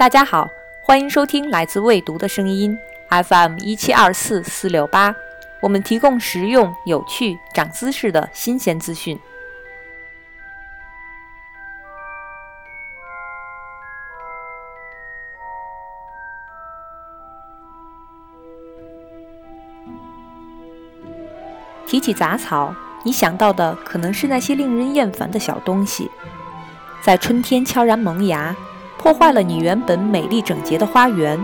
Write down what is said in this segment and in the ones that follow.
大家好，欢迎收听来自未读的声音 FM 一七二四四六八，我们提供实用、有趣、长姿势的新鲜资讯。提起杂草，你想到的可能是那些令人厌烦的小东西，在春天悄然萌芽。破坏了你原本美丽整洁的花园。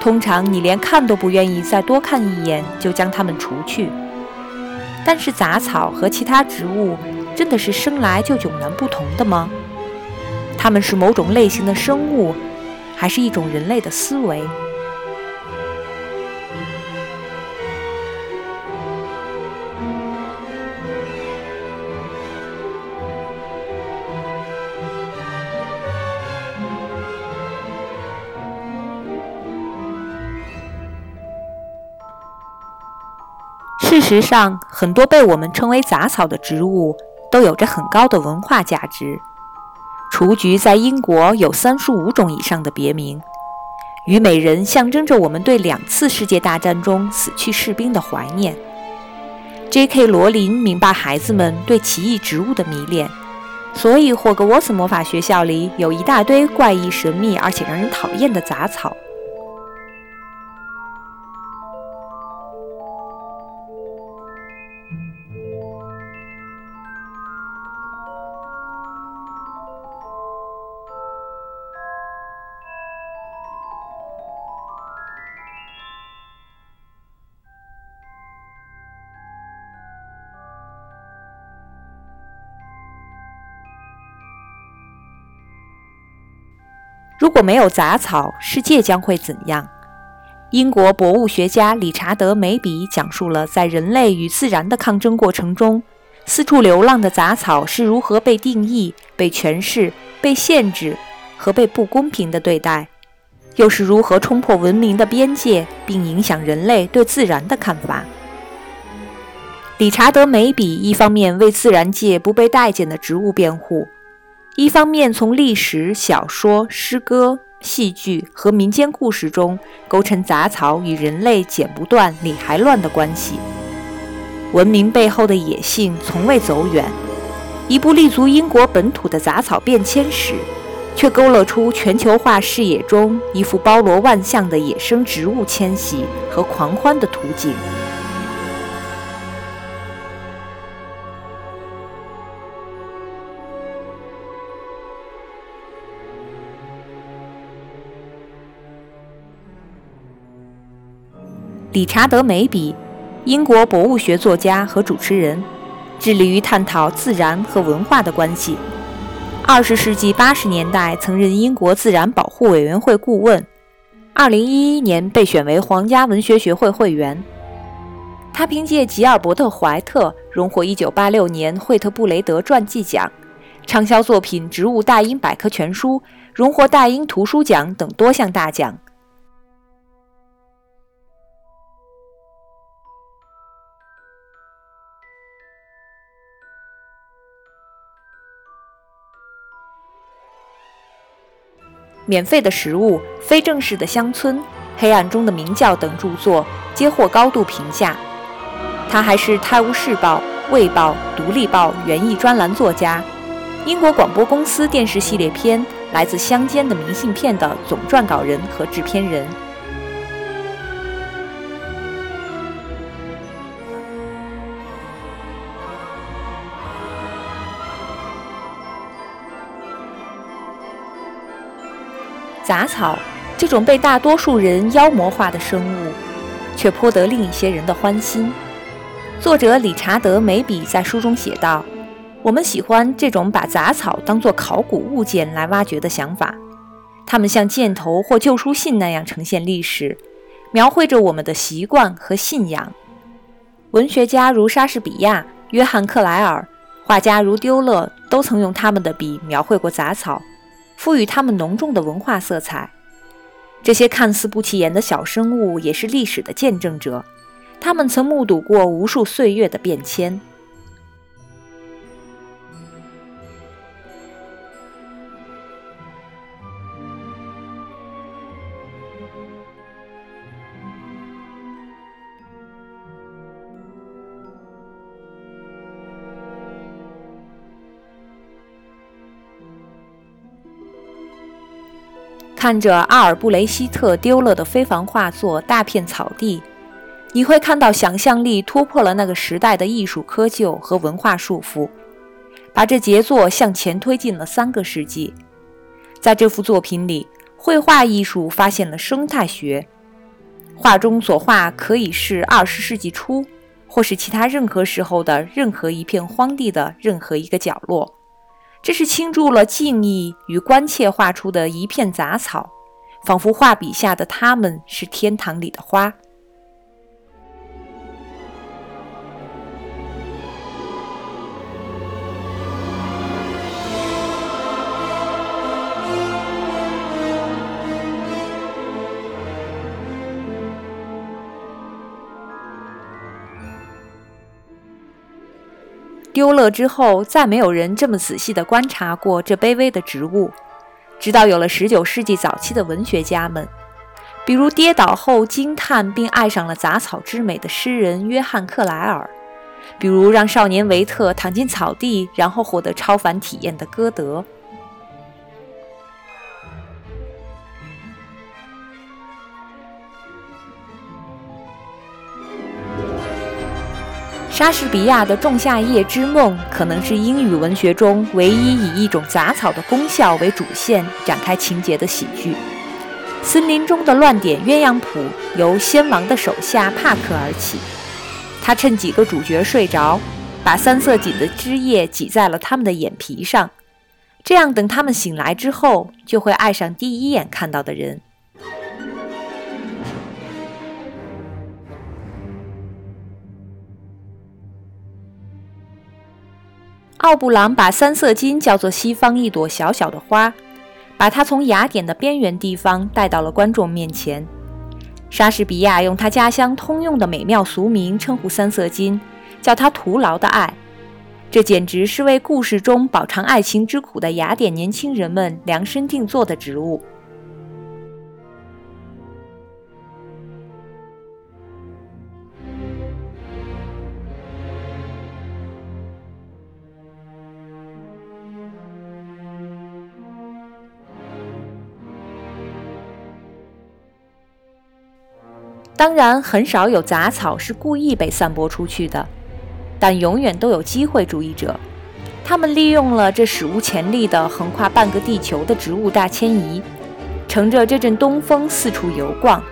通常你连看都不愿意再多看一眼，就将它们除去。但是杂草和其他植物真的是生来就迥然不同的吗？它们是某种类型的生物，还是一种人类的思维？事实上，很多被我们称为杂草的植物都有着很高的文化价值。雏菊在英国有三十五种以上的别名。虞美人象征着我们对两次世界大战中死去士兵的怀念。J.K. 罗琳明白孩子们对奇异植物的迷恋，所以霍格沃茨魔法学校里有一大堆怪异、神秘而且让人讨厌的杂草。如果没有杂草，世界将会怎样？英国博物学家理查德·梅比讲述了在人类与自然的抗争过程中，四处流浪的杂草是如何被定义、被诠释、被限制和被不公平的对待，又是如何冲破文明的边界，并影响人类对自然的看法。理查德·梅比一方面为自然界不被待见的植物辩护。一方面，从历史、小说、诗歌、戏剧和民间故事中勾陈杂草与人类剪不断、理还乱的关系。文明背后的野性从未走远。一部立足英国本土的杂草变迁史，却勾勒出全球化视野中一幅包罗万象的野生植物迁徙和狂欢的图景。理查德·梅比，英国博物学作家和主持人，致力于探讨自然和文化的关系。二十世纪八十年代曾任英国自然保护委员会顾问，二零一一年被选为皇家文学学会会员。他凭借《吉尔伯特·怀特》荣获一九八六年惠特布雷德传记奖，畅销作品《植物大英百科全书》荣获大英图书奖等多项大奖。免费的食物、非正式的乡村、黑暗中的鸣叫等著作皆获高度评价。他还是《泰晤士报》《卫报》《独立报》园艺专栏作家，英国广播公司电视系列片《来自乡间的明信片》的总撰稿人和制片人。杂草这种被大多数人妖魔化的生物，却颇得另一些人的欢心。作者理查德·梅比在书中写道：“我们喜欢这种把杂草当作考古物件来挖掘的想法，它们像箭头或旧书信那样呈现历史，描绘着我们的习惯和信仰。文学家如莎士比亚、约翰·克莱尔，画家如丢勒，都曾用他们的笔描绘过杂草。”赋予他们浓重的文化色彩。这些看似不起眼的小生物也是历史的见证者，他们曾目睹过无数岁月的变迁。看着阿尔布雷希特丢了的非凡画作《大片草地》，你会看到想象力突破了那个时代的艺术窠臼和文化束缚，把这杰作向前推进了三个世纪。在这幅作品里，绘画艺术发现了生态学。画中所画可以是二十世纪初，或是其他任何时候的任何一片荒地的任何一个角落。这是倾注了敬意与关切画出的一片杂草，仿佛画笔下的他们是天堂里的花。丢了之后，再没有人这么仔细地观察过这卑微的植物，直到有了19世纪早期的文学家们，比如跌倒后惊叹并爱上了杂草之美的诗人约翰·克莱尔，比如让少年维特躺进草地然后获得超凡体验的歌德。莎士比亚的《仲夏夜之梦》可能是英语文学中唯一以一种杂草的功效为主线展开情节的喜剧。森林中的乱点鸳鸯谱由先王的手下帕克而起，他趁几个主角睡着，把三色堇的汁液挤在了他们的眼皮上，这样等他们醒来之后，就会爱上第一眼看到的人。奥布朗把三色金叫做西方一朵小小的花，把它从雅典的边缘地方带到了观众面前。莎士比亚用他家乡通用的美妙俗名称呼三色金，叫它“徒劳的爱”。这简直是为故事中饱尝爱情之苦的雅典年轻人们量身定做的植物。当然，很少有杂草是故意被散播出去的，但永远都有机会主义者。他们利用了这史无前例的横跨半个地球的植物大迁移，乘着这阵东风四处游逛。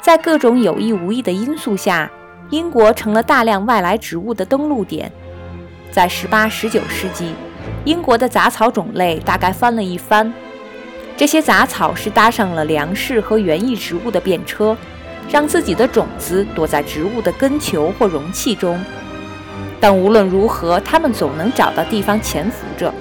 在各种有意无意的因素下，英国成了大量外来植物的登陆点。在十八、十九世纪，英国的杂草种类大概翻了一番。这些杂草是搭上了粮食和园艺植物的便车。让自己的种子躲在植物的根球或容器中，但无论如何，它们总能找到地方潜伏着。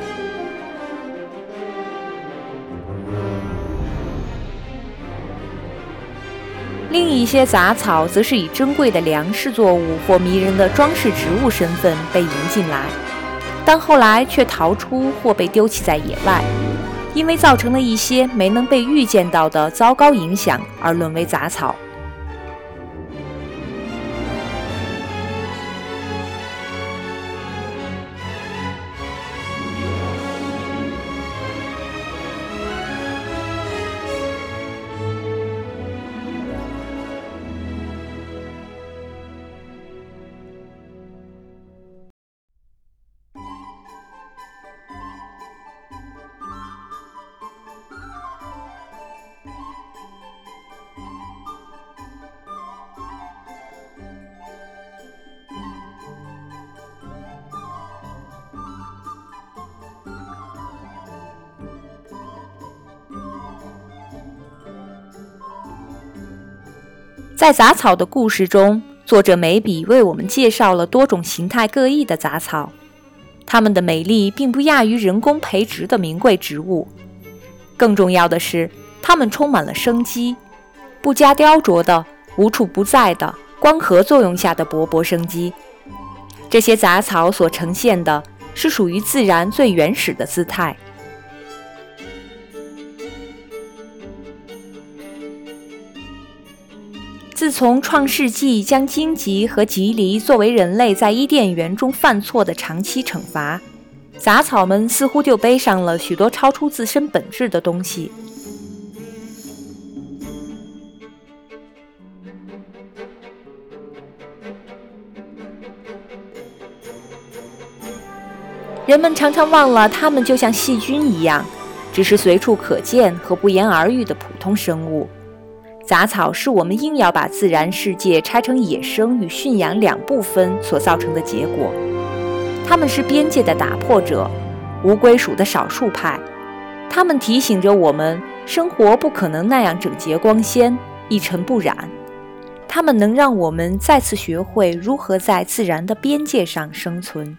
另一些杂草则是以珍贵的粮食作物或迷人的装饰植物身份被引进来，但后来却逃出或被丢弃在野外，因为造成了一些没能被预见到的糟糕影响而沦为杂草。在杂草的故事中，作者眉笔为我们介绍了多种形态各异的杂草，它们的美丽并不亚于人工培植的名贵植物。更重要的是，它们充满了生机，不加雕琢的、无处不在的光合作用下的勃勃生机。这些杂草所呈现的是属于自然最原始的姿态。从《创世纪》将荆棘和棘藜作为人类在伊甸园中犯错的长期惩罚，杂草们似乎就背上了许多超出自身本质的东西。人们常常忘了，它们就像细菌一样，只是随处可见和不言而喻的普通生物。杂草是我们硬要把自然世界拆成野生与驯养两部分所造成的结果。它们是边界的打破者，无归属的少数派。它们提醒着我们，生活不可能那样整洁光鲜、一尘不染。它们能让我们再次学会如何在自然的边界上生存。